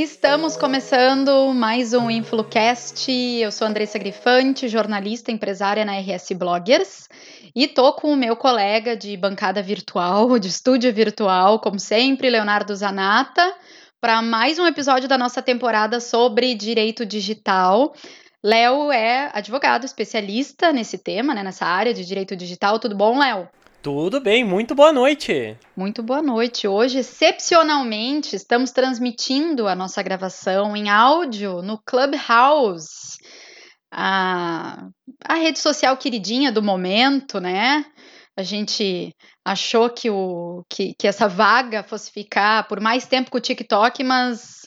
Estamos começando mais um InfluCast. Eu sou Andressa Grifante, jornalista empresária na RS Bloggers, e tô com o meu colega de bancada virtual, de estúdio virtual, como sempre, Leonardo Zanata, para mais um episódio da nossa temporada sobre direito digital. Léo é advogado, especialista nesse tema, né, nessa área de direito digital. Tudo bom, Léo? Tudo bem, muito boa noite. Muito boa noite. Hoje, excepcionalmente, estamos transmitindo a nossa gravação em áudio no Clubhouse, a, a rede social queridinha do momento, né? A gente achou que, o, que, que essa vaga fosse ficar por mais tempo com o TikTok, mas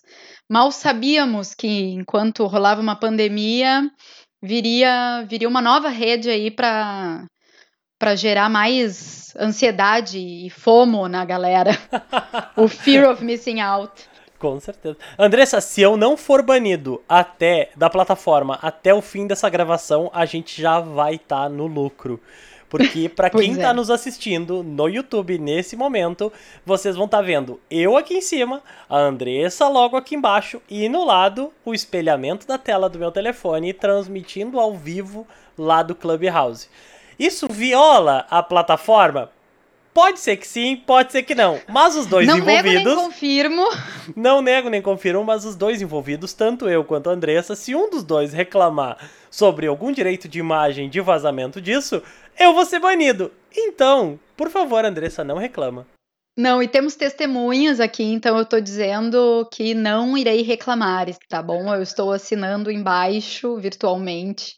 mal sabíamos que enquanto rolava uma pandemia, viria, viria uma nova rede aí para para gerar mais ansiedade e fomo na galera. o fear of missing out. Com certeza. Andressa, se eu não for banido até da plataforma até o fim dessa gravação, a gente já vai estar tá no lucro. Porque para quem está é. nos assistindo no YouTube nesse momento, vocês vão estar tá vendo eu aqui em cima, a Andressa logo aqui embaixo e no lado o espelhamento da tela do meu telefone transmitindo ao vivo lá do Clubhouse. Isso viola a plataforma? Pode ser que sim, pode ser que não. Mas os dois não envolvidos. Nego nem confirmo. Não nego nem confirmo, mas os dois envolvidos, tanto eu quanto a Andressa, se um dos dois reclamar sobre algum direito de imagem de vazamento disso, eu vou ser banido. Então, por favor, Andressa, não reclama. Não, e temos testemunhas aqui, então eu estou dizendo que não irei reclamar, tá bom? Eu estou assinando embaixo, virtualmente,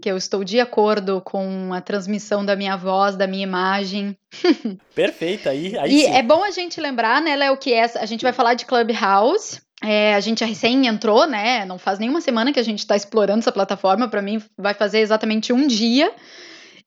que eu estou de acordo com a transmissão da minha voz, da minha imagem. Perfeito, aí, aí E sim. é bom a gente lembrar, né, Léo, que essa, a gente vai falar de Clubhouse, é, a gente recém entrou, né? Não faz nenhuma semana que a gente está explorando essa plataforma. Para mim, vai fazer exatamente um dia.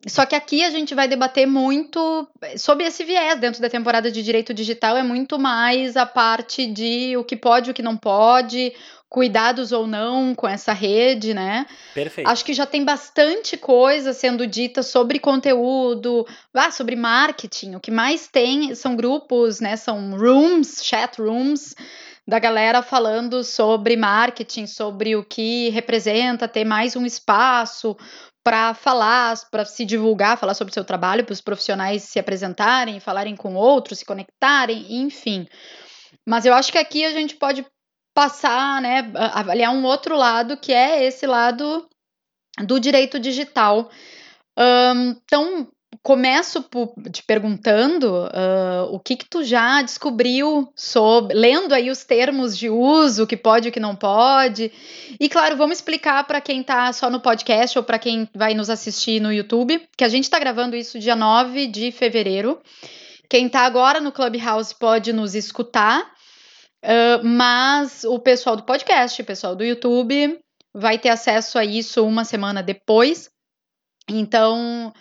Só que aqui a gente vai debater muito sobre esse viés dentro da temporada de direito digital, é muito mais a parte de o que pode, o que não pode, cuidados ou não com essa rede, né? Perfeito. Acho que já tem bastante coisa sendo dita sobre conteúdo, ah, sobre marketing. O que mais tem são grupos, né? São rooms, chat rooms da galera falando sobre marketing, sobre o que representa ter mais um espaço para falar, para se divulgar, falar sobre o seu trabalho, para os profissionais se apresentarem, falarem com outros, se conectarem, enfim. Mas eu acho que aqui a gente pode passar, né, avaliar um outro lado, que é esse lado do direito digital. Um, então, começo por, te perguntando uh, o que que tu já descobriu sobre, lendo aí os termos de uso, o que pode e o que não pode. E claro, vamos explicar para quem está só no podcast ou para quem vai nos assistir no YouTube, que a gente está gravando isso dia 9 de fevereiro. Quem está agora no Clubhouse pode nos escutar, uh, mas o pessoal do podcast, o pessoal do YouTube, vai ter acesso a isso uma semana depois. Então,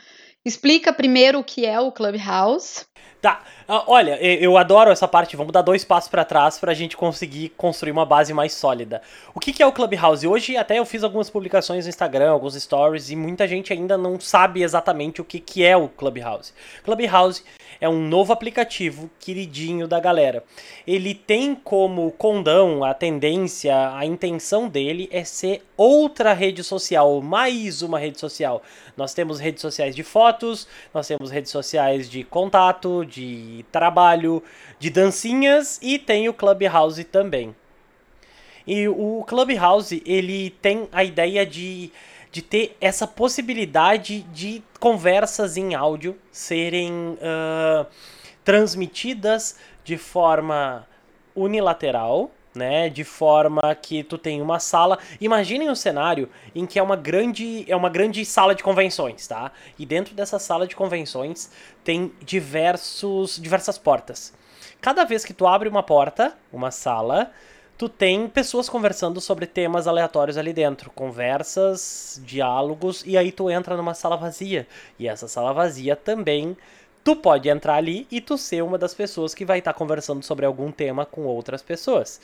Explica primeiro o que é o Clubhouse. Tá, uh, olha, eu adoro essa parte. Vamos dar dois passos para trás para a gente conseguir construir uma base mais sólida. O que, que é o Clubhouse? Hoje até eu fiz algumas publicações no Instagram, alguns stories, e muita gente ainda não sabe exatamente o que, que é o Clubhouse. Clubhouse é um novo aplicativo queridinho da galera. Ele tem como condão, a tendência, a intenção dele é ser outra rede social, mais uma rede social. Nós temos redes sociais de fotos, nós temos redes sociais de contato, de trabalho, de dancinhas e tem o Clubhouse também. E o Clubhouse, ele tem a ideia de de ter essa possibilidade de conversas em áudio serem uh, transmitidas de forma unilateral, né? De forma que tu tem uma sala. Imaginem um cenário em que é uma grande é uma grande sala de convenções, tá? E dentro dessa sala de convenções tem diversos diversas portas. Cada vez que tu abre uma porta, uma sala, tu tem pessoas conversando sobre temas aleatórios ali dentro, conversas, diálogos, e aí tu entra numa sala vazia. E essa sala vazia também tu pode entrar ali e tu ser uma das pessoas que vai estar tá conversando sobre algum tema com outras pessoas.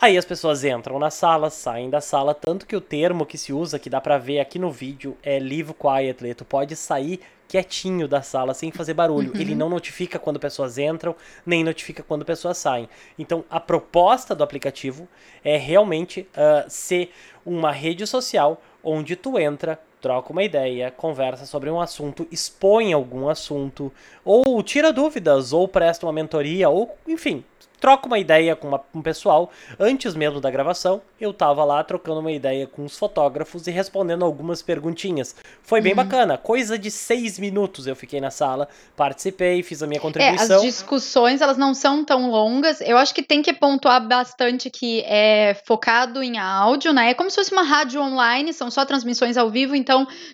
Aí as pessoas entram na sala, saem da sala, tanto que o termo que se usa, que dá pra ver aqui no vídeo, é live quietly. Tu pode sair quietinho da sala, sem fazer barulho. Uhum. Ele não notifica quando pessoas entram, nem notifica quando pessoas saem. Então, a proposta do aplicativo é realmente uh, ser uma rede social onde tu entra, troca uma ideia, conversa sobre um assunto, expõe algum assunto, ou tira dúvidas, ou presta uma mentoria, ou enfim, troca uma ideia com, uma, com um pessoal. Antes mesmo da gravação, eu tava lá trocando uma ideia com os fotógrafos e respondendo algumas perguntinhas. Foi bem uhum. bacana. Coisa de seis minutos eu fiquei na sala, participei, fiz a minha contribuição. É, as discussões, elas não são tão longas. Eu acho que tem que pontuar bastante que é focado em áudio, né? É como se fosse uma rádio online, são só transmissões ao vivo, então,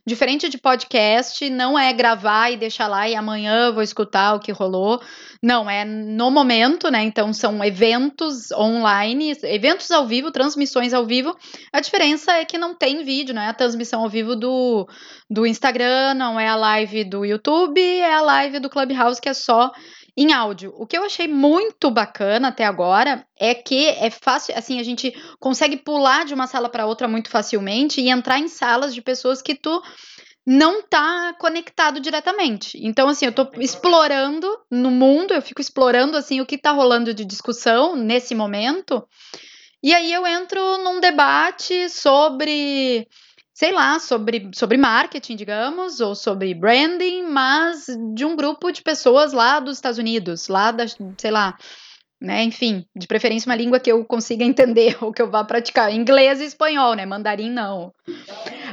diferente de podcast, não é gravar e deixar lá e amanhã vou escutar o que rolou. Não, é no momento, né? Então são eventos online, eventos ao vivo, transmissões ao vivo. A diferença é que não tem vídeo, não é a transmissão ao vivo do, do Instagram, não é a live do YouTube, é a live do Clubhouse que é só em áudio. O que eu achei muito bacana até agora é que é fácil, assim, a gente consegue pular de uma sala para outra muito facilmente e entrar em salas de pessoas que tu não tá conectado diretamente. Então, assim, eu tô explorando no mundo, eu fico explorando, assim, o que tá rolando de discussão nesse momento. E aí eu entro num debate sobre, sei lá, sobre, sobre marketing, digamos, ou sobre branding, mas de um grupo de pessoas lá dos Estados Unidos, lá da, sei lá, né? Enfim, de preferência uma língua que eu consiga entender ou que eu vá praticar. Inglês e espanhol, né? Mandarim não.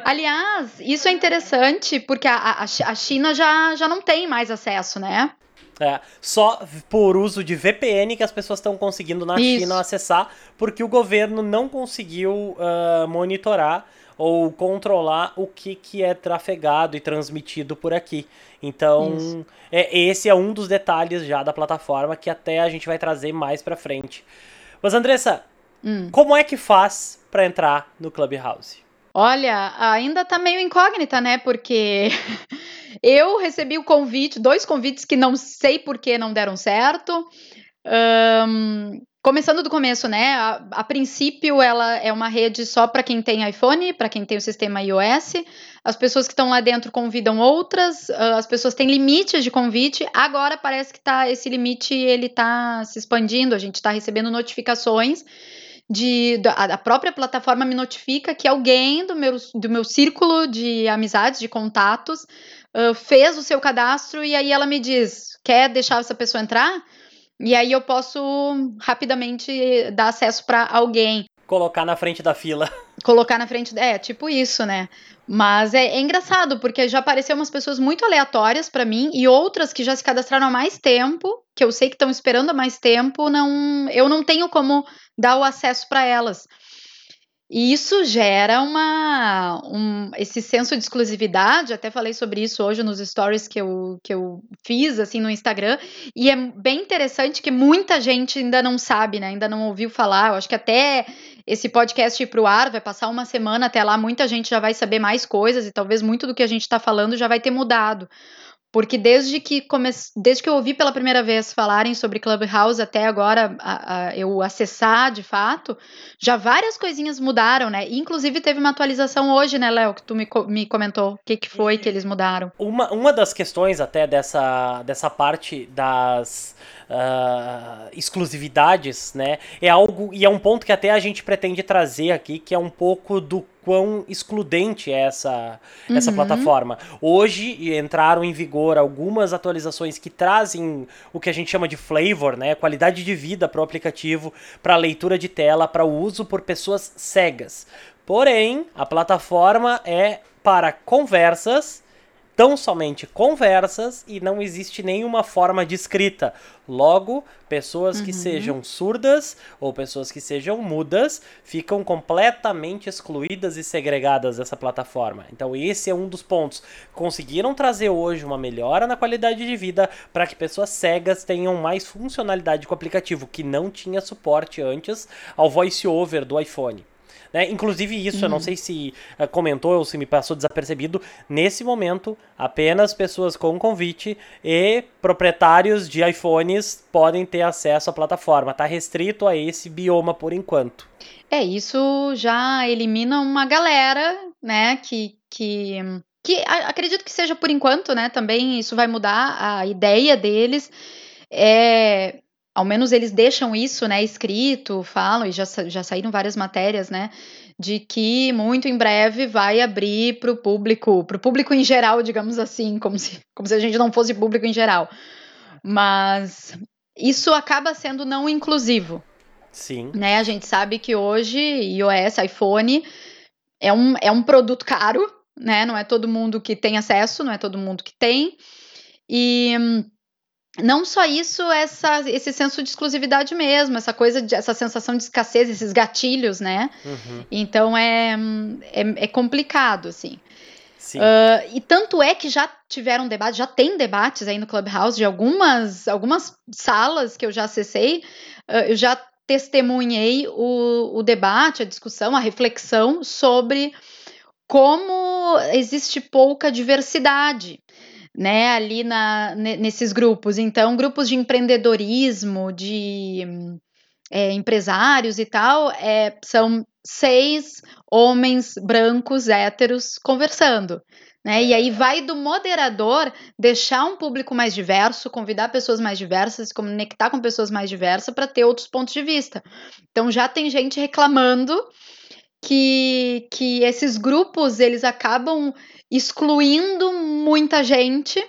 Aliás, isso é interessante porque a, a, a China já, já não tem mais acesso, né? É, só por uso de VPN que as pessoas estão conseguindo na Isso. China acessar, porque o governo não conseguiu uh, monitorar ou controlar o que, que é trafegado e transmitido por aqui. Então, é, esse é um dos detalhes já da plataforma que até a gente vai trazer mais pra frente. Mas, Andressa, hum. como é que faz para entrar no Clubhouse? Olha, ainda tá meio incógnita, né? Porque eu recebi o convite, dois convites que não sei por que não deram certo. Um, Começando do começo, né? A, a, princípio, ela é uma rede só para quem tem iPhone, para quem tem o sistema iOS. As pessoas que estão lá dentro convidam outras. Uh, as pessoas têm limites de convite. Agora parece que tá esse limite ele está se expandindo. A gente está recebendo notificações de a, a própria plataforma me notifica que alguém do meu, do meu círculo de amizades, de contatos, uh, fez o seu cadastro e aí ela me diz: quer deixar essa pessoa entrar? E aí eu posso rapidamente dar acesso para alguém. Colocar na frente da fila. Colocar na frente. É, tipo isso, né? Mas é, é engraçado, porque já apareceu umas pessoas muito aleatórias para mim e outras que já se cadastraram há mais tempo, que eu sei que estão esperando há mais tempo, não, eu não tenho como dar o acesso para elas. E isso gera uma, um, esse senso de exclusividade. Até falei sobre isso hoje nos stories que eu, que eu fiz assim no Instagram. E é bem interessante que muita gente ainda não sabe, né? Ainda não ouviu falar. Eu acho que até esse podcast ir para o ar, vai passar uma semana até lá, muita gente já vai saber mais coisas e talvez muito do que a gente está falando já vai ter mudado. Porque desde que, come... desde que eu ouvi pela primeira vez falarem sobre Clubhouse até agora a, a, eu acessar de fato, já várias coisinhas mudaram, né? Inclusive teve uma atualização hoje, né, Léo, que tu me, me comentou. O que, que foi que eles mudaram? Uma, uma das questões até dessa, dessa parte das uh, exclusividades, né? É algo, e é um ponto que até a gente pretende trazer aqui, que é um pouco do quão excludente é essa, uhum. essa plataforma. Hoje entraram em vigor algumas atualizações que trazem o que a gente chama de flavor, né, qualidade de vida para o aplicativo, para leitura de tela, para o uso por pessoas cegas. Porém, a plataforma é para conversas tão somente conversas e não existe nenhuma forma de escrita. Logo, pessoas que uhum. sejam surdas ou pessoas que sejam mudas ficam completamente excluídas e segregadas dessa plataforma. Então, esse é um dos pontos. Conseguiram trazer hoje uma melhora na qualidade de vida para que pessoas cegas tenham mais funcionalidade com o aplicativo, que não tinha suporte antes ao voice-over do iPhone. Né? Inclusive isso, uhum. eu não uhum. sei se uh, comentou ou se me passou desapercebido, nesse momento apenas pessoas com convite e proprietários de iPhones podem ter acesso à plataforma. Está restrito a esse bioma por enquanto. É, isso já elimina uma galera, né, que, que que acredito que seja por enquanto, né? Também isso vai mudar a ideia deles. É, ao menos eles deixam isso, né, escrito, falam, e já, já saíram várias matérias, né, de que muito em breve vai abrir para o público, para o público em geral, digamos assim, como se, como se a gente não fosse público em geral. Mas isso acaba sendo não inclusivo. Sim. Né? A gente sabe que hoje iOS, iPhone é um, é um produto caro, né? Não é todo mundo que tem acesso, não é todo mundo que tem. E não só isso, essa, esse senso de exclusividade mesmo, essa coisa, de, essa sensação de escassez, esses gatilhos, né? Uhum. Então é, é, é, complicado, assim. Uh, e tanto é que já tiveram debates, já tem debates aí no Clubhouse de algumas, algumas salas que eu já acessei, uh, eu já testemunhei o, o debate, a discussão, a reflexão sobre como existe pouca diversidade né, ali na, nesses grupos. Então, grupos de empreendedorismo, de é, empresários e tal, é, são seis homens brancos héteros conversando. Né? E aí vai do moderador deixar um público mais diverso, convidar pessoas mais diversas, se conectar com pessoas mais diversas para ter outros pontos de vista. Então já tem gente reclamando que, que esses grupos eles acabam excluindo muita gente.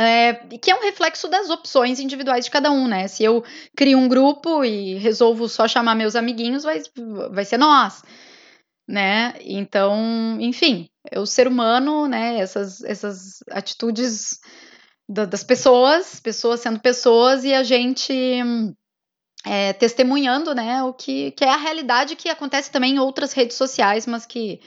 É, que é um reflexo das opções individuais de cada um, né? Se eu crio um grupo e resolvo só chamar meus amiguinhos, vai, vai ser nós, né? Então, enfim, o ser humano, né? Essas, essas atitudes da, das pessoas, pessoas sendo pessoas, e a gente é, testemunhando, né? O que, que é a realidade que acontece também em outras redes sociais, mas que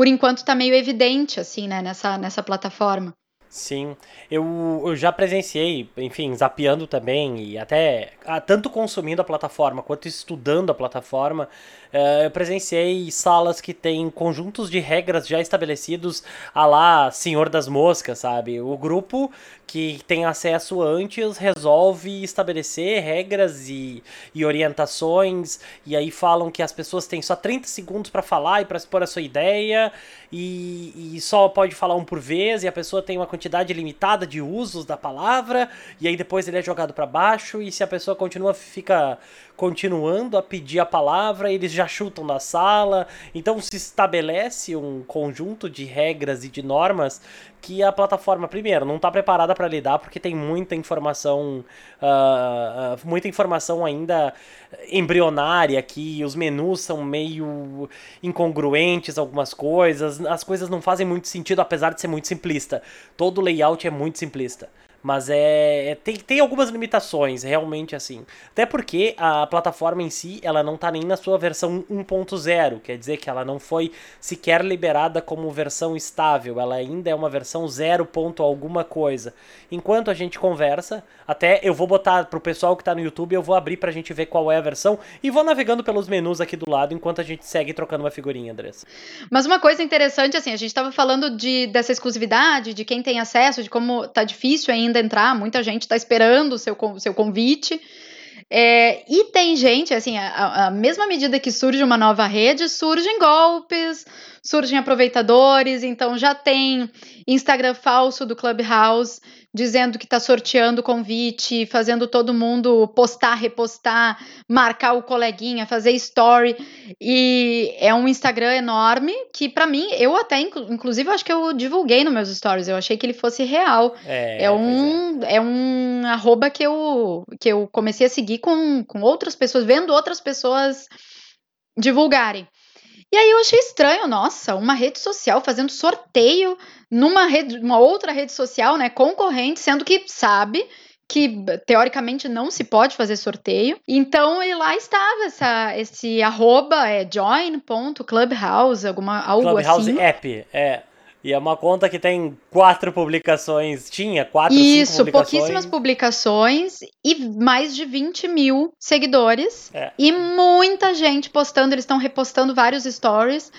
por enquanto está meio evidente, assim, né, nessa, nessa plataforma. Sim, eu, eu já presenciei, enfim, zapeando também e até ah, tanto consumindo a plataforma quanto estudando a plataforma, eu presenciei salas que têm conjuntos de regras já estabelecidos a lá Senhor das Moscas, sabe? O grupo que tem acesso antes resolve estabelecer regras e, e orientações, e aí falam que as pessoas têm só 30 segundos para falar e para expor a sua ideia, e, e só pode falar um por vez, e a pessoa tem uma quantidade limitada de usos da palavra, e aí depois ele é jogado para baixo, e se a pessoa continua, fica continuando a pedir a palavra, eles já chutam da sala. Então se estabelece um conjunto de regras e de normas que a plataforma, primeiro, não está preparada para lidar porque tem muita informação, uh, uh, muita informação ainda embrionária aqui, os menus são meio incongruentes, algumas coisas, as coisas não fazem muito sentido, apesar de ser muito simplista. Todo layout é muito simplista. Mas é, é. Tem, tem algumas limitações, realmente assim. Até porque a plataforma em si, ela não tá nem na sua versão 1.0. Quer dizer que ela não foi sequer liberada como versão estável. Ela ainda é uma versão 0. alguma coisa. Enquanto a gente conversa, até eu vou botar pro pessoal que tá no YouTube, eu vou abrir pra gente ver qual é a versão. E vou navegando pelos menus aqui do lado enquanto a gente segue trocando uma figurinha, Andressa. Mas uma coisa interessante, assim, a gente tava falando de, dessa exclusividade, de quem tem acesso, de como tá difícil ainda ainda entrar, muita gente está esperando o seu, seu convite. É, e tem gente, assim, a, a, mesma medida que surge uma nova rede, surgem golpes, surgem aproveitadores, então já tem Instagram falso do Clubhouse dizendo que está sorteando convite, fazendo todo mundo postar, repostar, marcar o coleguinha, fazer story. E é um Instagram enorme que, para mim, eu até, inclusive, acho que eu divulguei nos meus stories. Eu achei que ele fosse real. É, é um, é. é. um arroba que eu, que eu comecei a seguir com, com outras pessoas, vendo outras pessoas divulgarem. E aí eu achei estranho, nossa, uma rede social fazendo sorteio numa rede, uma outra rede social, né, concorrente, sendo que sabe que teoricamente não se pode fazer sorteio. Então, e lá estava essa, esse arroba é join.clubhouse, alguma algo Clubhouse assim. Clubhouse App, é. E é uma conta que tem quatro publicações. Tinha quatro, Isso, cinco publicações. pouquíssimas publicações e mais de 20 mil seguidores. É. E muita gente postando, eles estão repostando vários stories.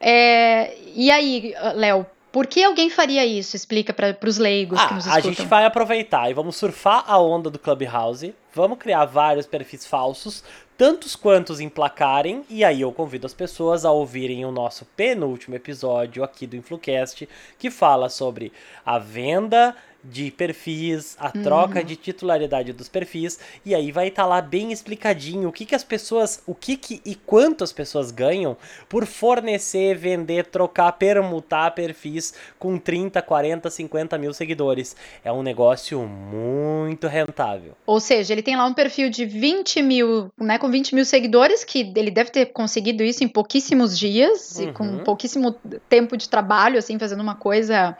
É, e aí, Léo, Por que alguém faria isso? Explica para os leigos ah, que nos escutam. A gente vai aproveitar e vamos surfar a onda do Clubhouse, vamos criar vários perfis falsos, tantos quantos emplacarem, e aí eu convido as pessoas a ouvirem o nosso penúltimo episódio aqui do Influcast, que fala sobre a venda de perfis, a troca uhum. de titularidade dos perfis, e aí vai estar tá lá bem explicadinho o que, que as pessoas, o que, que e quanto as pessoas ganham por fornecer, vender, trocar, permutar perfis com 30, 40, 50 mil seguidores. É um negócio muito rentável. Ou seja, ele tem lá um perfil de 20 mil, né, com 20 mil seguidores, que ele deve ter conseguido isso em pouquíssimos dias, uhum. e com uhum. pouquíssimo tempo de trabalho, assim, fazendo uma coisa.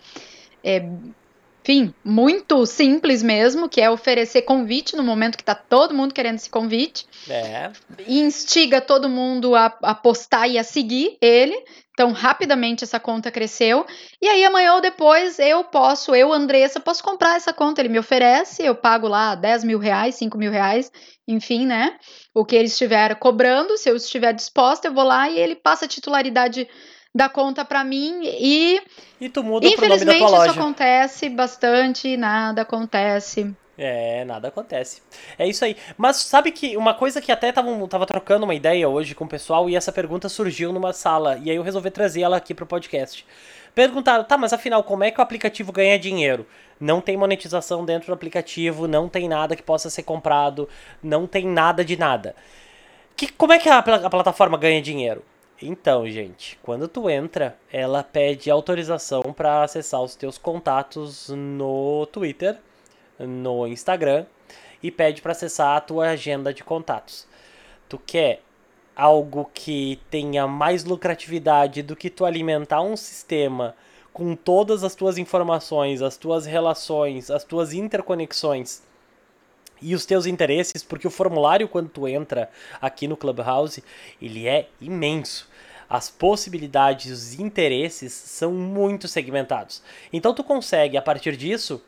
É, enfim, muito simples mesmo, que é oferecer convite no momento que tá todo mundo querendo esse convite. É. E instiga todo mundo a, a postar e a seguir ele. Então, rapidamente essa conta cresceu. E aí, amanhã ou depois, eu posso, eu, Andressa, posso comprar essa conta. Ele me oferece, eu pago lá 10 mil reais, 5 mil reais, enfim, né? O que ele estiver cobrando, se eu estiver disposta, eu vou lá e ele passa a titularidade da conta para mim e e tu muda infelizmente isso acontece bastante, nada acontece. É, nada acontece. É isso aí. Mas sabe que uma coisa que até tava, tava trocando uma ideia hoje com o pessoal e essa pergunta surgiu numa sala e aí eu resolvi trazer ela aqui pro podcast. Perguntaram, tá, mas afinal, como é que o aplicativo ganha dinheiro? Não tem monetização dentro do aplicativo, não tem nada que possa ser comprado, não tem nada de nada. Que, como é que a, a plataforma ganha dinheiro? Então, gente, quando tu entra, ela pede autorização para acessar os teus contatos no Twitter, no Instagram e pede para acessar a tua agenda de contatos. Tu quer algo que tenha mais lucratividade do que tu alimentar um sistema com todas as tuas informações, as tuas relações, as tuas interconexões e os teus interesses, porque o formulário quando tu entra aqui no Clubhouse, ele é imenso. As possibilidades, os interesses são muito segmentados. Então tu consegue a partir disso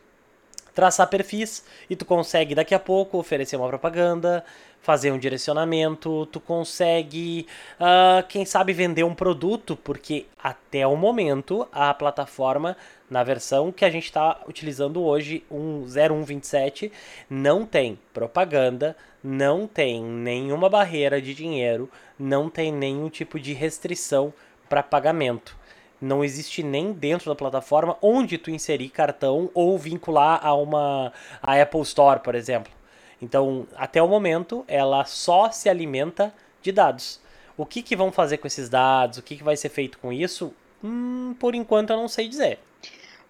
traçar perfis e tu consegue daqui a pouco oferecer uma propaganda, fazer um direcionamento, tu consegue, uh, quem sabe, vender um produto, porque até o momento a plataforma, na versão que a gente está utilizando hoje, um 0127, não tem propaganda, não tem nenhuma barreira de dinheiro, não tem nenhum tipo de restrição para pagamento não existe nem dentro da plataforma onde tu inserir cartão ou vincular a uma a Apple Store, por exemplo. Então, até o momento, ela só se alimenta de dados. O que, que vão fazer com esses dados? O que, que vai ser feito com isso? Hum, por enquanto eu não sei dizer.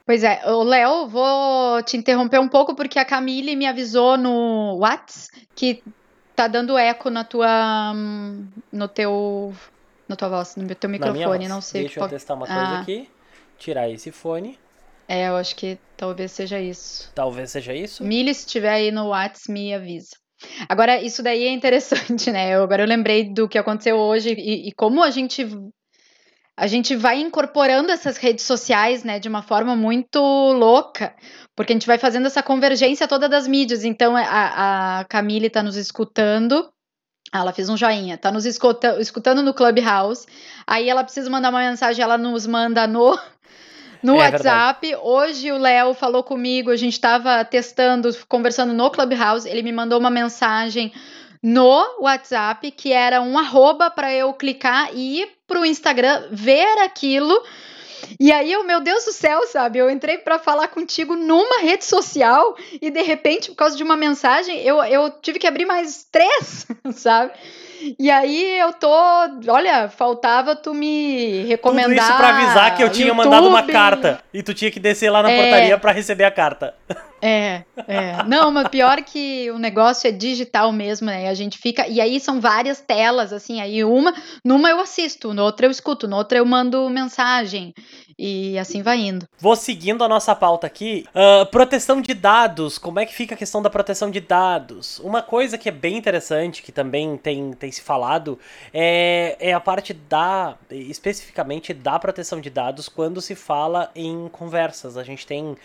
Pois é, o Léo, vou te interromper um pouco porque a Camille me avisou no Whats que tá dando eco na tua hum, no teu na tua voz, no teu microfone, não sei. Deixa eu pode... testar uma coisa ah. aqui. Tirar esse fone. É, eu acho que talvez seja isso. Talvez seja isso. Mili, se estiver aí no WhatsApp, me avisa. Agora, isso daí é interessante, né? Eu, agora eu lembrei do que aconteceu hoje e, e, como a gente a gente vai incorporando essas redes sociais, né, de uma forma muito louca, porque a gente vai fazendo essa convergência toda das mídias. Então, a, a Camille está nos escutando ah, ela fez um joinha, tá nos escuta, escutando no Clubhouse. Aí ela precisa mandar uma mensagem, ela nos manda no, no é WhatsApp. Verdade. Hoje o Léo falou comigo, a gente estava testando, conversando no Clubhouse. Ele me mandou uma mensagem no WhatsApp que era um arroba para eu clicar e ir pro Instagram ver aquilo e aí, eu, meu Deus do céu, sabe? Eu entrei para falar contigo numa rede social e de repente, por causa de uma mensagem, eu, eu tive que abrir mais três, sabe? E aí eu tô, olha, faltava tu me recomendar. Tudo isso pra avisar que eu tinha YouTube. mandado uma carta e tu tinha que descer lá na é, portaria para receber a carta. É, é. Não, mas pior que o negócio é digital mesmo, né? A gente fica. E aí são várias telas, assim. Aí uma, numa eu assisto, no outra eu escuto, no outra eu mando mensagem. E assim vai indo. Vou seguindo a nossa pauta aqui. Uh, proteção de dados. Como é que fica a questão da proteção de dados? Uma coisa que é bem interessante, que também tem, tem se falado, é, é a parte da. especificamente da proteção de dados quando se fala em conversas. A gente tem uh,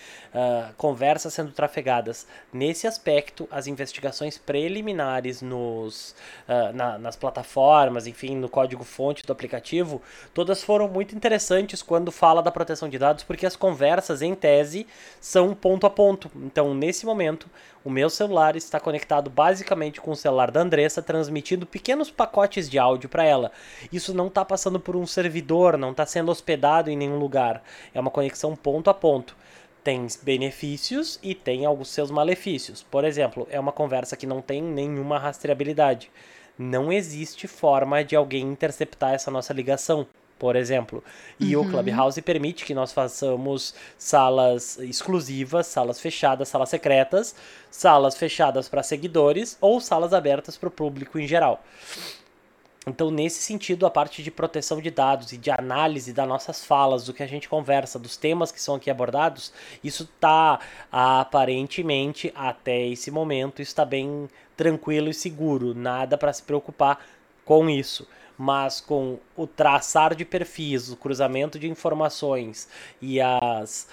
conversas sendo trafegadas. Nesse aspecto, as investigações preliminares nos, uh, na, nas plataformas, enfim, no código-fonte do aplicativo, todas foram muito interessantes quando fala da proteção de dados, porque as conversas, em tese, são ponto a ponto. Então, nesse momento, o meu celular está conectado basicamente com o celular da Andressa, transmitindo pequenos pacotes de áudio para ela. Isso não está passando por um servidor, não está sendo hospedado em nenhum lugar. É uma conexão ponto a ponto. Tem benefícios e tem alguns seus malefícios. Por exemplo, é uma conversa que não tem nenhuma rastreabilidade. Não existe forma de alguém interceptar essa nossa ligação por exemplo. E uhum. o Clubhouse permite que nós façamos salas exclusivas, salas fechadas, salas secretas, salas fechadas para seguidores ou salas abertas para o público em geral. Então, nesse sentido, a parte de proteção de dados e de análise das nossas falas, do que a gente conversa, dos temas que são aqui abordados, isso está aparentemente, até esse momento, está bem tranquilo e seguro. Nada para se preocupar com isso mas com o traçar de perfis, o cruzamento de informações e as,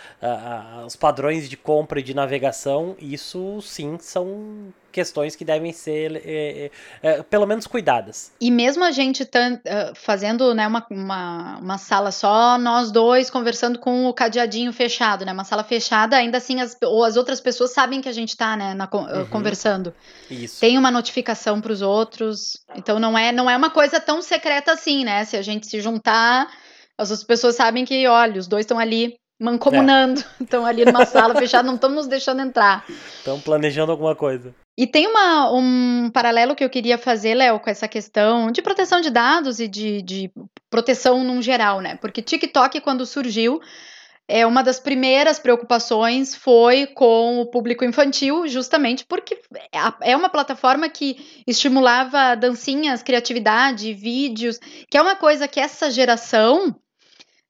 os padrões de compra e de navegação, isso sim são questões que devem ser é, é, pelo menos cuidadas. E mesmo a gente tá, fazendo né, uma, uma, uma, sala só, nós dois conversando com o cadeadinho fechado, né? Uma sala fechada, ainda assim as, ou as outras pessoas sabem que a gente está né, na, uhum. conversando. Isso. Tem uma notificação para os outros. Então não é, não é uma coisa tão secreta assim, né? Se a gente se juntar, as outras pessoas sabem que, olha, os dois estão ali mancomunando, estão é. ali numa sala fechada, não estão nos deixando entrar. Estão planejando alguma coisa. E tem uma, um paralelo que eu queria fazer, Léo, com essa questão de proteção de dados e de, de proteção num geral, né? Porque TikTok, quando surgiu, é uma das primeiras preocupações foi com o público infantil, justamente porque é, é uma plataforma que estimulava dancinhas, criatividade, vídeos, que é uma coisa que essa geração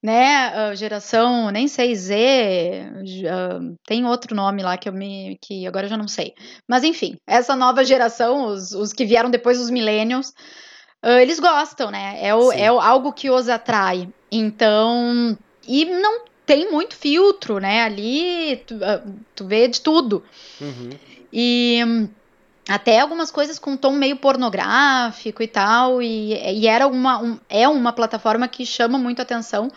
né, geração, nem sei, Z, uh, tem outro nome lá que eu me, que agora eu já não sei. Mas enfim, essa nova geração, os, os que vieram depois dos millennials, uh, eles gostam, né, é, o, é algo que os atrai. Então, e não tem muito filtro, né, ali tu, uh, tu vê de tudo. Uhum. E até algumas coisas com tom meio pornográfico e tal, e, e era uma, um, é uma plataforma que chama muito atenção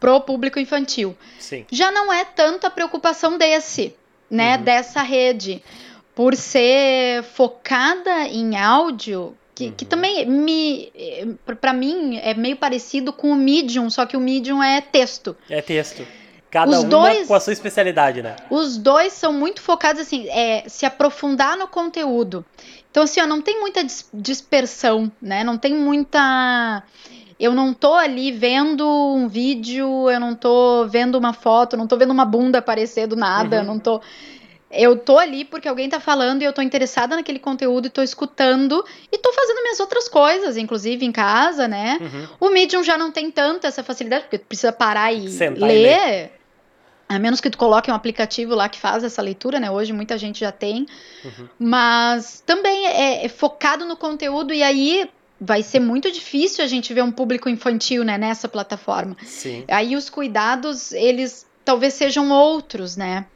pro público infantil. Sim. Já não é tanto a preocupação desse, né, uhum. dessa rede, por ser focada em áudio, que, uhum. que também me para mim é meio parecido com o Medium, só que o Medium é texto. É texto. Cada os dois, com a sua especialidade, né? Os dois são muito focados, assim, é, se aprofundar no conteúdo. Então, assim, ó, não tem muita dispersão, né? Não tem muita. Eu não tô ali vendo um vídeo, eu não tô vendo uma foto, não tô vendo uma bunda aparecer do nada, uhum. não tô. Eu tô ali porque alguém tá falando e eu tô interessada naquele conteúdo e tô escutando e tô fazendo minhas outras coisas, inclusive em casa, né? Uhum. O Medium já não tem tanta essa facilidade, porque precisa parar e Sentar ler. E ler. A menos que tu coloque um aplicativo lá que faz essa leitura, né? Hoje muita gente já tem. Uhum. Mas também é, é, focado no conteúdo e aí vai ser muito difícil a gente ver um público infantil, né, nessa plataforma. Sim. Aí os cuidados, eles talvez sejam outros, né?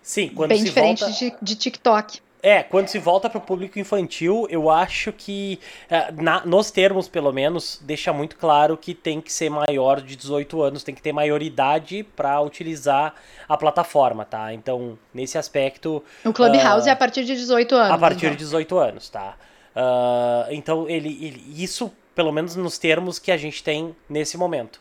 Sim, quando Bem se diferente volta... de, de TikTok. É, quando se volta para o público infantil, eu acho que, é, na, nos termos pelo menos, deixa muito claro que tem que ser maior de 18 anos, tem que ter maioridade para utilizar a plataforma, tá? Então, nesse aspecto. O Clubhouse uh, é a partir de 18 anos. A partir então. de 18 anos, tá? Uh, então, ele, ele, isso, pelo menos nos termos que a gente tem nesse momento.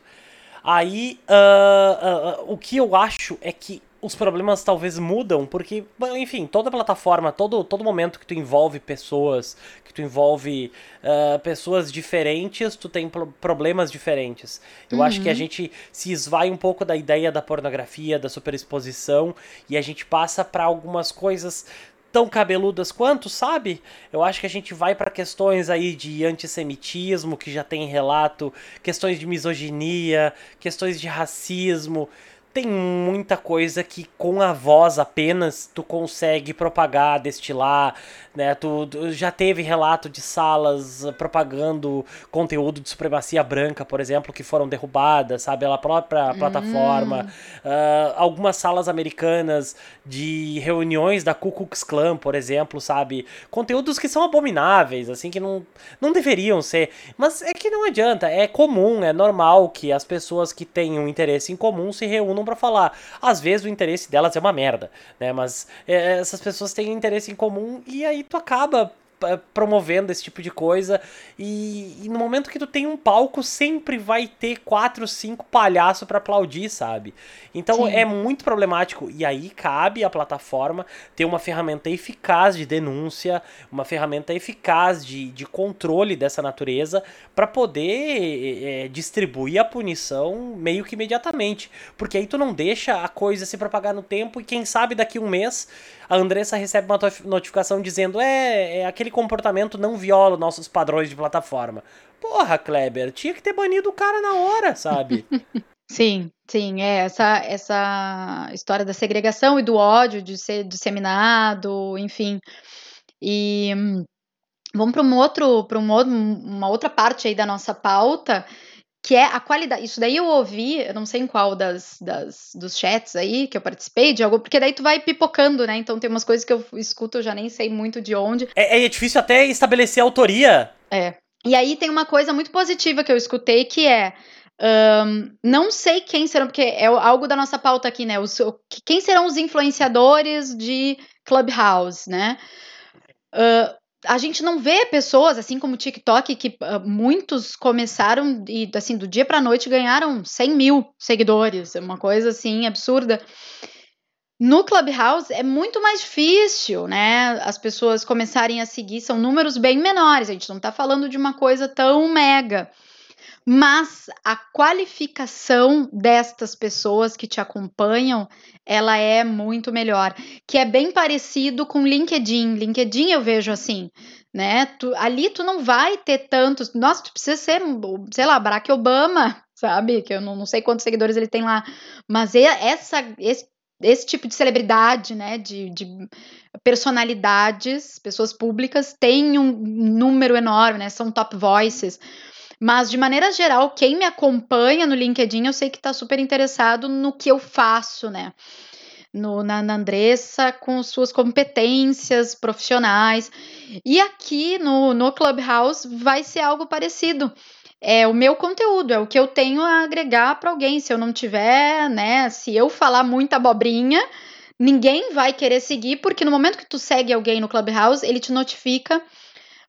Aí, uh, o que eu acho é que os problemas talvez mudam, porque, enfim, toda plataforma, todo, todo momento que tu envolve pessoas, que tu envolve uh, pessoas diferentes, tu tem problemas diferentes. Eu uhum. acho que a uhum. gente se esvai um pouco da ideia da pornografia, da superexposição, e a gente passa para algumas coisas tão cabeludas quanto, sabe? Eu acho que a gente vai para questões aí de antissemitismo, que já tem relato, questões de misoginia, questões de racismo, tem muita coisa que com a voz apenas tu consegue propagar, destilar, né? Tu, tu, já teve relato de salas propagando conteúdo de supremacia branca, por exemplo, que foram derrubadas, sabe? Pela própria plataforma. Uh, algumas salas americanas de reuniões da Ku Klux Klan, por exemplo, sabe? Conteúdos que são abomináveis, assim, que não, não deveriam ser. Mas é que não adianta, é comum, é normal que as pessoas que têm um interesse em comum se reúnam para falar. Às vezes o interesse delas é uma merda, né? Mas é, essas pessoas têm interesse em comum e aí tu acaba promovendo esse tipo de coisa. E, e, no momento que tu tem um palco, sempre vai ter quatro, cinco palhaços para aplaudir, sabe? Então Sim. é muito problemático. E aí cabe à plataforma ter uma ferramenta eficaz de denúncia, uma ferramenta eficaz de, de controle dessa natureza para poder é, distribuir a punição meio que imediatamente. Porque aí tu não deixa a coisa se propagar no tempo e quem sabe daqui um mês a Andressa recebe uma notificação dizendo: é, é aquele comportamento não viola nossos padrões de plataforma. Porra, Kleber, tinha que ter banido o cara na hora, sabe? Sim, sim, é essa essa história da segregação e do ódio de ser disseminado, enfim. E vamos para um outro, para um uma outra parte aí da nossa pauta, que é a qualidade. Isso daí eu ouvi, eu não sei em qual das, das dos chats aí que eu participei de algo, porque daí tu vai pipocando, né? Então tem umas coisas que eu escuto, eu já nem sei muito de onde. É, é difícil até estabelecer autoria. É. E aí tem uma coisa muito positiva que eu escutei que é. Um, não sei quem serão, porque é algo da nossa pauta aqui, né? Os, quem serão os influenciadores de Clubhouse, né? Uh, a gente não vê pessoas, assim como o TikTok, que uh, muitos começaram e, assim, do dia para noite ganharam 100 mil seguidores, uma coisa, assim, absurda. No Clubhouse é muito mais difícil, né? As pessoas começarem a seguir, são números bem menores, a gente não tá falando de uma coisa tão mega mas a qualificação destas pessoas que te acompanham, ela é muito melhor, que é bem parecido com LinkedIn. LinkedIn eu vejo assim, né? Tu, ali tu não vai ter tantos, nossa, tu precisa ser, sei lá, Barack Obama, sabe? Que eu não, não sei quantos seguidores ele tem lá, mas essa esse, esse tipo de celebridade, né, de, de, personalidades, pessoas públicas, tem um número enorme, né, são top voices. Mas, de maneira geral, quem me acompanha no LinkedIn, eu sei que está super interessado no que eu faço, né? No, na, na Andressa, com suas competências profissionais. E aqui no, no Clubhouse vai ser algo parecido. É o meu conteúdo, é o que eu tenho a agregar para alguém. Se eu não tiver, né? Se eu falar muita abobrinha, ninguém vai querer seguir, porque no momento que tu segue alguém no Clubhouse, ele te notifica.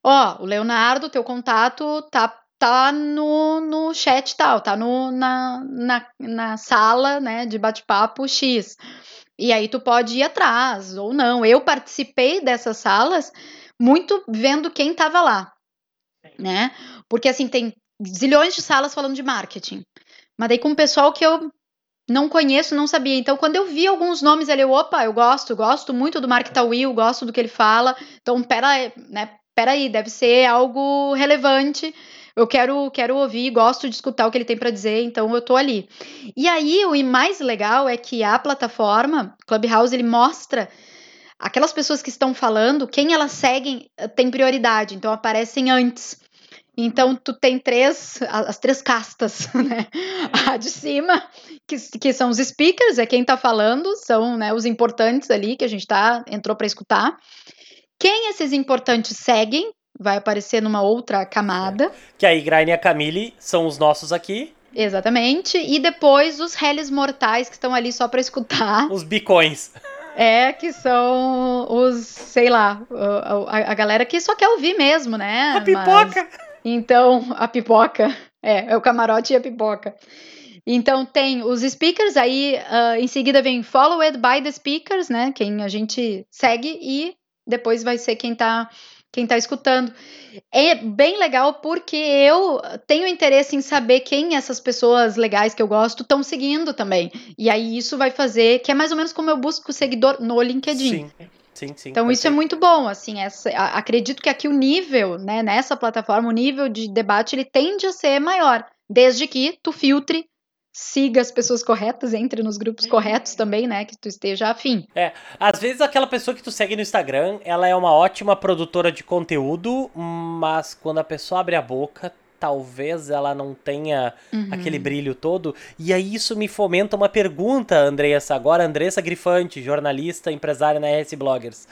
Ó, oh, o Leonardo, teu contato tá tá no, no chat tal, tá no, na, na, na sala, né, de bate-papo X. E aí tu pode ir atrás ou não. Eu participei dessas salas muito vendo quem tava lá, né? Porque assim tem zilhões de salas falando de marketing. Mas daí com o pessoal que eu não conheço, não sabia. Então, quando eu vi alguns nomes ali, eu, opa, eu gosto, gosto muito do Mark Will, gosto do que ele fala. Então, pera, né, pera aí, deve ser algo relevante eu quero, quero ouvir, gosto de escutar o que ele tem para dizer, então eu tô ali. E aí, o mais legal é que a plataforma, Clubhouse, ele mostra aquelas pessoas que estão falando, quem elas seguem eh, tem prioridade, então aparecem antes. Então, tu tem três, as três castas, né? A de cima, que, que são os speakers, é quem tá falando, são né, os importantes ali, que a gente tá, entrou para escutar. Quem esses importantes seguem, vai aparecer numa outra camada. Que a Igraine e a Camille são os nossos aqui. Exatamente. E depois os réis mortais que estão ali só para escutar. Os bicões. É, que são os, sei lá, a, a, galera que só quer ouvir mesmo, né? A pipoca! Mas, então, a pipoca. É, é o camarote e a pipoca. Então tem os speakers, aí uh, em seguida vem followed by the speakers, né? Quem a gente segue, e depois vai ser quem tá quem está escutando. É bem legal porque eu tenho interesse em saber quem essas pessoas legais que eu gosto estão seguindo também. E aí isso vai fazer, que é mais ou menos como eu busco seguidor no LinkedIn. Sim. Sim, sim, então isso ser. é muito bom, assim, essa, acredito que aqui o nível, né, nessa plataforma, o nível de debate ele tende a ser maior, desde que tu filtre siga as pessoas corretas, entre nos grupos corretos também, né? Que tu esteja afim. É, às vezes aquela pessoa que tu segue no Instagram, ela é uma ótima produtora de conteúdo, mas quando a pessoa abre a boca, talvez ela não tenha uhum. aquele brilho todo. E aí isso me fomenta uma pergunta, Andressa, agora Andressa Grifante, jornalista, empresária na RS Bloggers.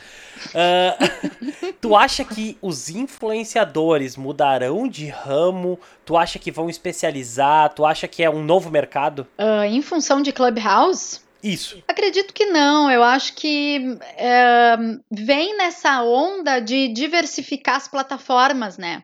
Uh, tu acha que os influenciadores mudarão de ramo? Tu acha que vão especializar? Tu acha que é um novo mercado? Uh, em função de Clubhouse? Isso. Acredito que não. Eu acho que é, vem nessa onda de diversificar as plataformas, né?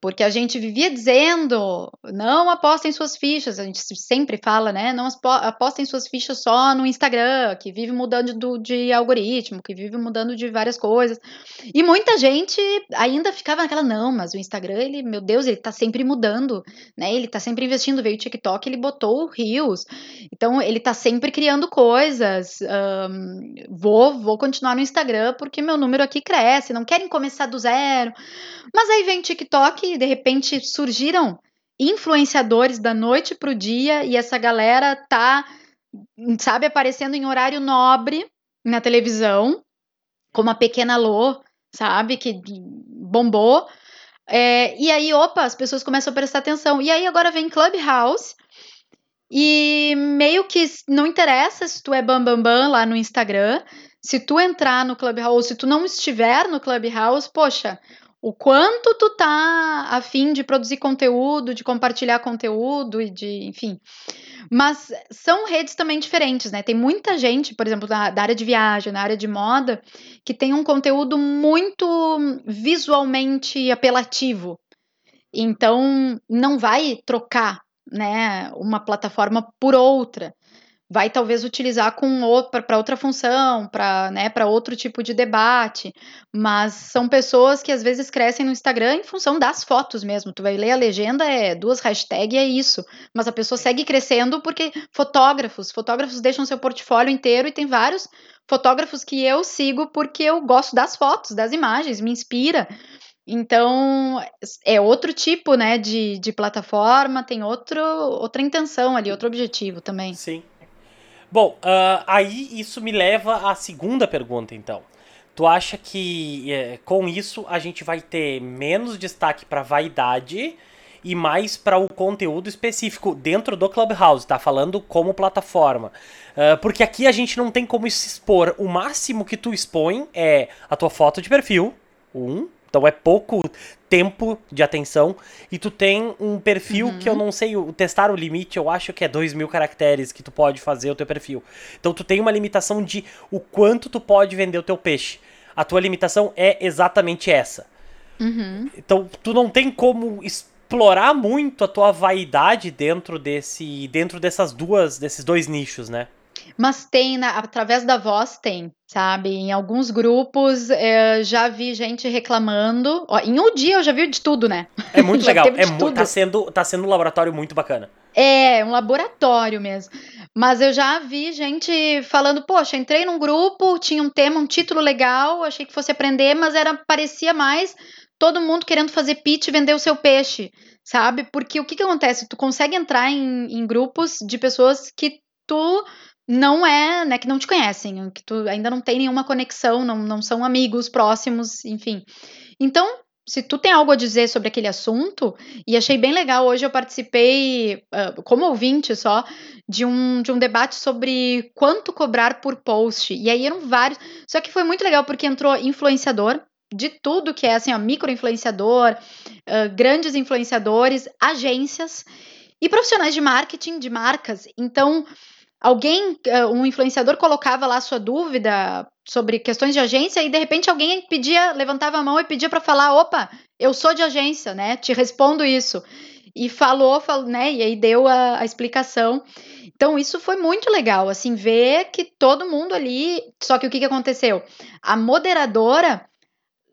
Porque a gente vivia dizendo, não apostem suas fichas, a gente sempre fala, né? Não apostem suas fichas só no Instagram, que vive mudando do, de algoritmo, que vive mudando de várias coisas. E muita gente ainda ficava naquela, não, mas o Instagram, ele, meu Deus, ele tá sempre mudando, né? Ele tá sempre investindo, veio o TikTok, ele botou o Rios. Então, ele tá sempre criando coisas. Um, vou, vou continuar no Instagram porque meu número aqui cresce, não querem começar do zero. Mas aí vem o TikTok de repente surgiram influenciadores da noite pro dia e essa galera tá, sabe, aparecendo em horário nobre na televisão, como a Pequena Lô, sabe, que bombou. É, e aí, opa, as pessoas começam a prestar atenção. E aí agora vem Clubhouse. E meio que não interessa se tu é bambambam bam, bam lá no Instagram. Se tu entrar no Clubhouse, se tu não estiver no Clubhouse, poxa, o quanto tu tá afim de produzir conteúdo, de compartilhar conteúdo e de, enfim. Mas são redes também diferentes, né? Tem muita gente, por exemplo, da, da área de viagem, na área de moda, que tem um conteúdo muito visualmente apelativo. Então, não vai trocar, né, uma plataforma por outra vai talvez utilizar com para outra função, para né, outro tipo de debate, mas são pessoas que às vezes crescem no Instagram em função das fotos mesmo. Tu vai ler a legenda, é duas hashtags, é isso. Mas a pessoa segue crescendo porque fotógrafos, fotógrafos deixam seu portfólio inteiro e tem vários fotógrafos que eu sigo porque eu gosto das fotos, das imagens, me inspira. Então, é outro tipo, né, de, de plataforma, tem outro, outra intenção ali, outro objetivo também. Sim. Bom, uh, aí isso me leva à segunda pergunta, então. Tu acha que é, com isso a gente vai ter menos destaque para vaidade e mais para o conteúdo específico dentro do Clubhouse, tá falando como plataforma. Uh, porque aqui a gente não tem como se expor. O máximo que tu expõe é a tua foto de perfil, um, então é pouco tempo de atenção. E tu tem um perfil uhum. que eu não sei, o testar o limite, eu acho que é 2 mil caracteres que tu pode fazer o teu perfil. Então tu tem uma limitação de o quanto tu pode vender o teu peixe. A tua limitação é exatamente essa. Uhum. Então tu não tem como explorar muito a tua vaidade dentro desse dentro dessas duas desses dois nichos, né? Mas tem, na, através da voz tem, sabe? Em alguns grupos é, já vi gente reclamando. Ó, em um dia eu já vi de tudo, né? É muito legal. É mu tá, sendo, tá sendo um laboratório muito bacana. É, um laboratório mesmo. Mas eu já vi gente falando, poxa, entrei num grupo, tinha um tema, um título legal, achei que fosse aprender, mas era parecia mais todo mundo querendo fazer pitch e vender o seu peixe, sabe? Porque o que, que acontece? Tu consegue entrar em, em grupos de pessoas que tu não é, né, que não te conhecem, que tu ainda não tem nenhuma conexão, não, não são amigos próximos, enfim. Então, se tu tem algo a dizer sobre aquele assunto, e achei bem legal, hoje eu participei, uh, como ouvinte só, de um, de um debate sobre quanto cobrar por post, e aí eram vários, só que foi muito legal porque entrou influenciador, de tudo que é assim, ó, micro-influenciador, uh, grandes influenciadores, agências e profissionais de marketing de marcas, então alguém, eh, um influenciador colocava lá sua dúvida sobre questões de agência e de repente alguém pedia, levantava a mão e pedia para falar, opa, eu sou de agência, né? Te respondo isso. E falou, falou né? E aí deu a, a explicação. Então isso foi muito legal, assim, ver que todo mundo ali. Só que o que, que aconteceu? A moderadora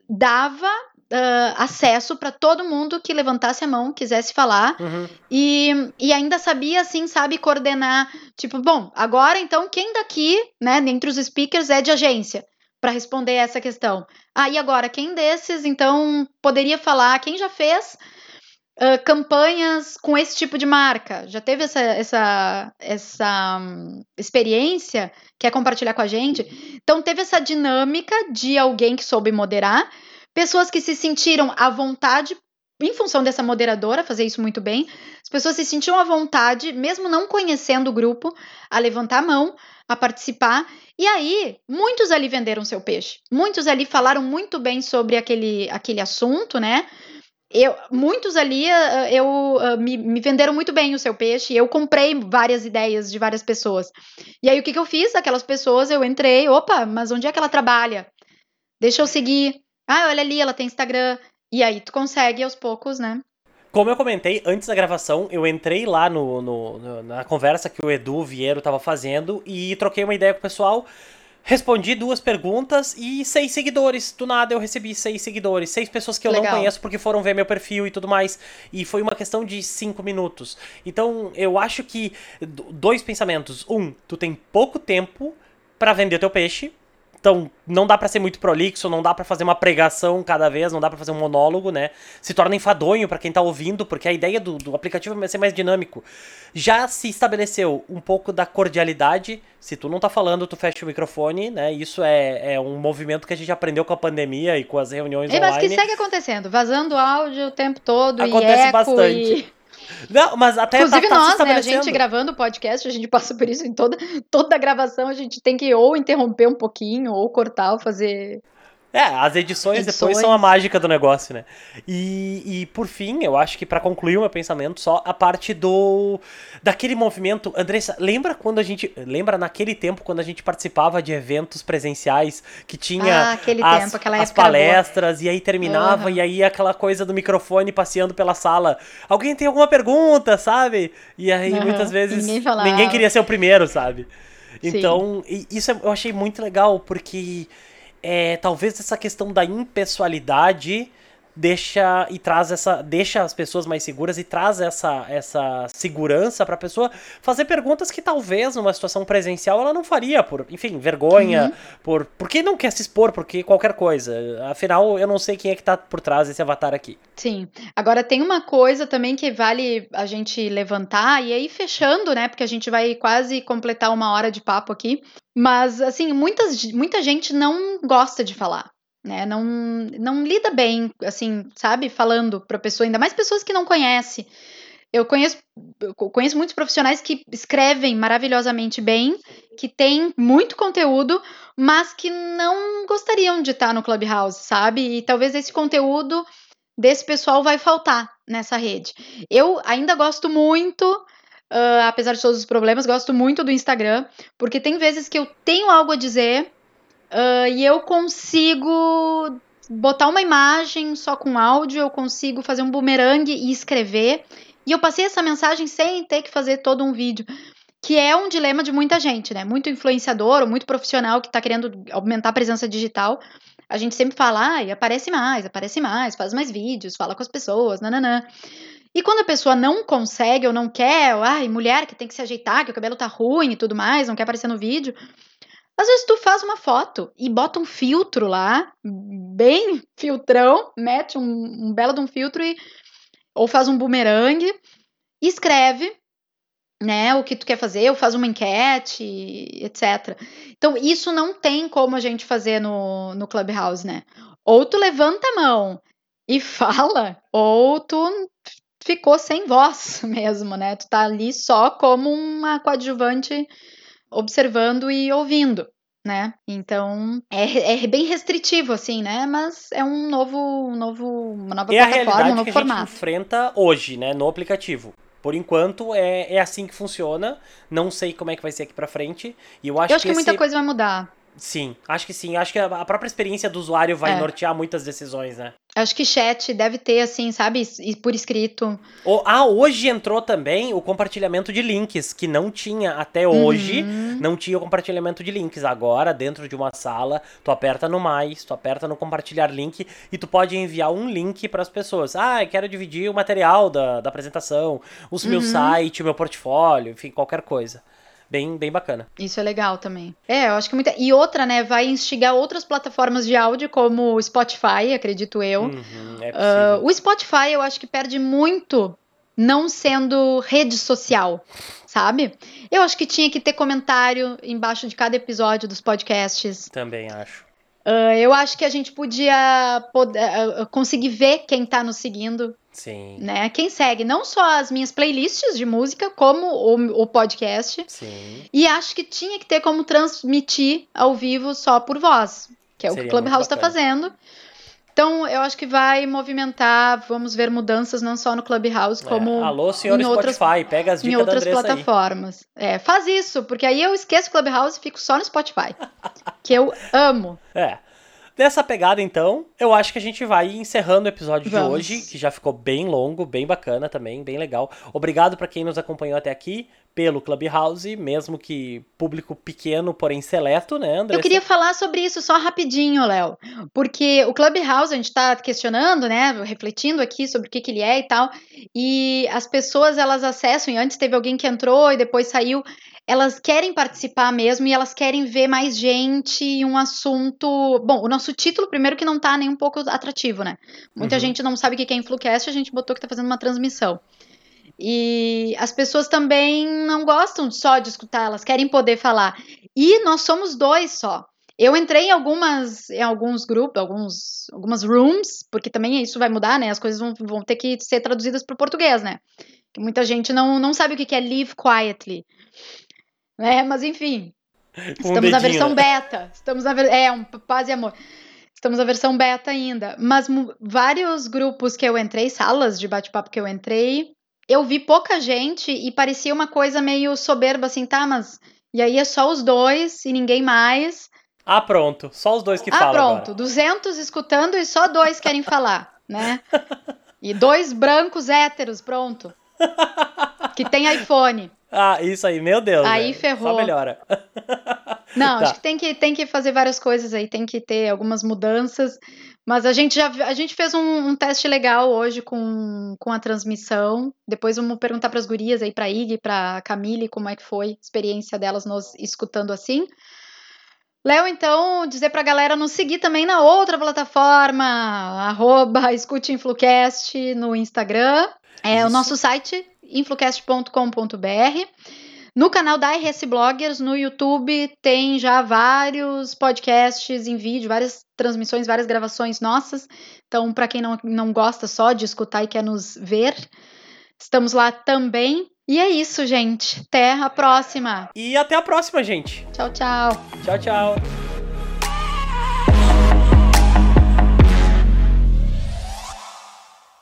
dava uh, acesso para todo mundo que levantasse a mão, quisesse falar. Uhum. E, e ainda sabia, assim, sabe, coordenar. Tipo, bom, agora então, quem daqui, né, dentre os speakers é de agência? Para responder essa questão. Ah, e agora, quem desses, então, poderia falar? Quem já fez uh, campanhas com esse tipo de marca? Já teve essa, essa, essa um, experiência? Quer compartilhar com a gente? Então, teve essa dinâmica de alguém que soube moderar, pessoas que se sentiram à vontade em função dessa moderadora fazer isso muito bem, as pessoas se sentiam à vontade, mesmo não conhecendo o grupo, a levantar a mão, a participar. E aí, muitos ali venderam seu peixe. Muitos ali falaram muito bem sobre aquele, aquele assunto, né? Eu, muitos ali uh, eu, uh, me, me, venderam muito bem o seu peixe. Eu comprei várias ideias de várias pessoas. E aí, o que, que eu fiz? Aquelas pessoas, eu entrei, opa, mas onde é que ela trabalha? Deixa eu seguir. Ah, olha ali, ela tem Instagram. E aí tu consegue aos poucos, né? Como eu comentei antes da gravação, eu entrei lá no, no, na conversa que o Edu Vieiro tava fazendo e troquei uma ideia com o pessoal. Respondi duas perguntas e seis seguidores. Do nada eu recebi seis seguidores. Seis pessoas que eu Legal. não conheço porque foram ver meu perfil e tudo mais. E foi uma questão de cinco minutos. Então eu acho que. Dois pensamentos. Um, tu tem pouco tempo para vender teu peixe. Então, não dá para ser muito prolixo, não dá para fazer uma pregação cada vez, não dá para fazer um monólogo, né? Se torna enfadonho para quem tá ouvindo, porque a ideia do, do aplicativo é ser mais dinâmico. Já se estabeleceu um pouco da cordialidade. Se tu não tá falando, tu fecha o microfone, né? Isso é, é um movimento que a gente aprendeu com a pandemia e com as reuniões é, online. Mas que segue acontecendo, vazando áudio o tempo todo Acontece e eco bastante. E... Não, mas até Inclusive tá, tá nós, né, a gente gravando o podcast, a gente passa por isso em toda, toda a gravação, a gente tem que ou interromper um pouquinho, ou cortar, ou fazer é, as edições, edições, depois são a mágica do negócio, né? E, e por fim, eu acho que para concluir o meu pensamento, só a parte do daquele movimento, Andressa, lembra quando a gente, lembra naquele tempo quando a gente participava de eventos presenciais que tinha ah, aquele as, tempo, aquela as palestras e aí terminava uhum. e aí aquela coisa do microfone passeando pela sala. Alguém tem alguma pergunta, sabe? E aí uhum. muitas vezes ninguém, ninguém, queria ser o primeiro, sabe? Então, isso eu achei muito legal porque é, talvez essa questão da impessoalidade deixa e traz essa deixa as pessoas mais seguras e traz essa essa segurança para a pessoa fazer perguntas que talvez numa situação presencial ela não faria por enfim vergonha uhum. por porque não quer se expor porque qualquer coisa? Afinal eu não sei quem é que tá por trás desse avatar aqui. Sim. Agora tem uma coisa também que vale a gente levantar e aí fechando né porque a gente vai quase completar uma hora de papo aqui mas assim muitas muita gente não gosta de falar né? Não, não lida bem, assim, sabe? Falando para pessoa, ainda mais pessoas que não conhece. Eu conheço, eu conheço muitos profissionais que escrevem maravilhosamente bem, que têm muito conteúdo, mas que não gostariam de estar no Clubhouse, sabe? E talvez esse conteúdo desse pessoal vai faltar nessa rede. Eu ainda gosto muito, uh, apesar de todos os problemas, gosto muito do Instagram, porque tem vezes que eu tenho algo a dizer Uh, e eu consigo botar uma imagem só com áudio, eu consigo fazer um bumerangue e escrever. E eu passei essa mensagem sem ter que fazer todo um vídeo. Que é um dilema de muita gente, né? Muito influenciador ou muito profissional que está querendo aumentar a presença digital. A gente sempre fala, ai, aparece mais, aparece mais, faz mais vídeos, fala com as pessoas, nananã. E quando a pessoa não consegue ou não quer, ou, ai, mulher que tem que se ajeitar, que o cabelo tá ruim e tudo mais, não quer aparecer no vídeo, às vezes tu faz uma foto e bota um filtro lá, bem filtrão, mete um, um belo de um filtro e ou faz um bumerangue escreve, né, o que tu quer fazer, ou faz uma enquete, etc. Então, isso não tem como a gente fazer no, no Clubhouse, né? Ou tu levanta a mão e fala, ou tu ficou sem voz mesmo, né? Tu tá ali só como uma coadjuvante observando e ouvindo, né? Então é, é bem restritivo, assim, né? Mas é um novo, um novo uma nova é plataforma, um novo que formato. A gente enfrenta hoje, né? No aplicativo. Por enquanto é, é assim que funciona. Não sei como é que vai ser aqui para frente. E eu acho, eu acho que, que muita coisa vai mudar. Sim, acho que sim. Acho que a própria experiência do usuário vai é. nortear muitas decisões, né? Acho que chat deve ter, assim, sabe, por escrito. Oh, ah, hoje entrou também o compartilhamento de links, que não tinha até hoje, uhum. não tinha o compartilhamento de links. Agora, dentro de uma sala, tu aperta no mais, tu aperta no compartilhar link e tu pode enviar um link para as pessoas. Ah, eu quero dividir o material da, da apresentação, o meu uhum. site, o meu portfólio, enfim, qualquer coisa. Bem, bem bacana. Isso é legal também. É, eu acho que muita. E outra, né, vai instigar outras plataformas de áudio, como o Spotify, acredito eu. Uhum, é uh, o Spotify, eu acho que perde muito não sendo rede social, sabe? Eu acho que tinha que ter comentário embaixo de cada episódio dos podcasts. Também acho. Uh, eu acho que a gente podia poder, uh, conseguir ver quem tá nos seguindo. Sim. Né? Quem segue não só as minhas playlists de música, como o, o podcast. Sim. E acho que tinha que ter como transmitir ao vivo só por voz, que é Seria o que o Clubhouse está fazendo. Então, eu acho que vai movimentar, vamos ver mudanças não só no Clubhouse, é. como Alô, senhor em Spotify, outras, pega as dicas em outras plataformas. É, faz isso, porque aí eu esqueço o Clubhouse e fico só no Spotify, que eu amo. É. Dessa pegada, então, eu acho que a gente vai encerrando o episódio Vamos. de hoje, que já ficou bem longo, bem bacana também, bem legal. Obrigado para quem nos acompanhou até aqui pelo Clubhouse, mesmo que público pequeno, porém seleto, né, André? Eu queria falar sobre isso só rapidinho, Léo, porque o Clubhouse, a gente está questionando, né, refletindo aqui sobre o que, que ele é e tal, e as pessoas, elas acessam, e antes teve alguém que entrou e depois saiu, elas querem participar mesmo e elas querem ver mais gente e um assunto. Bom, o nosso título, primeiro, que não tá nem um pouco atrativo, né? Muita uhum. gente não sabe o que é Influcast, a gente botou que tá fazendo uma transmissão. E as pessoas também não gostam só de escutar, elas querem poder falar. E nós somos dois só. Eu entrei em algumas, em alguns grupos, alguns, algumas rooms, porque também isso vai mudar, né? As coisas vão, vão ter que ser traduzidas para o português, né? muita gente não, não sabe o que é live quietly. É, mas enfim. Estamos na versão beta. Estamos na ver... É, um paz e amor. Estamos na versão beta ainda. Mas vários grupos que eu entrei, salas de bate-papo que eu entrei, eu vi pouca gente e parecia uma coisa meio soberba, assim, tá, mas. E aí é só os dois e ninguém mais. Ah, pronto. Só os dois que ah, falam. Ah, pronto. Agora. 200 escutando e só dois querem falar, né? E dois brancos héteros, pronto. Que tem iPhone. Ah, isso aí, meu Deus. Aí ferrou. Só melhora. Não, tá. acho que tem, que tem que fazer várias coisas aí, tem que ter algumas mudanças. Mas a gente já a gente fez um, um teste legal hoje com, com a transmissão. Depois vamos perguntar para as gurias aí, para a Ig, para Camille, como é que foi a experiência delas nos escutando assim. Léo, então, dizer para a galera nos seguir também na outra plataforma, arroba Escute Influcast no Instagram. É Isso. o nosso site influcast.com.br. No canal da RS Bloggers, no YouTube, tem já vários podcasts em vídeo, várias transmissões, várias gravações nossas. Então, para quem não, não gosta só de escutar e quer nos ver, estamos lá também. E é isso, gente. Até a próxima. E até a próxima, gente. Tchau, tchau. Tchau, tchau.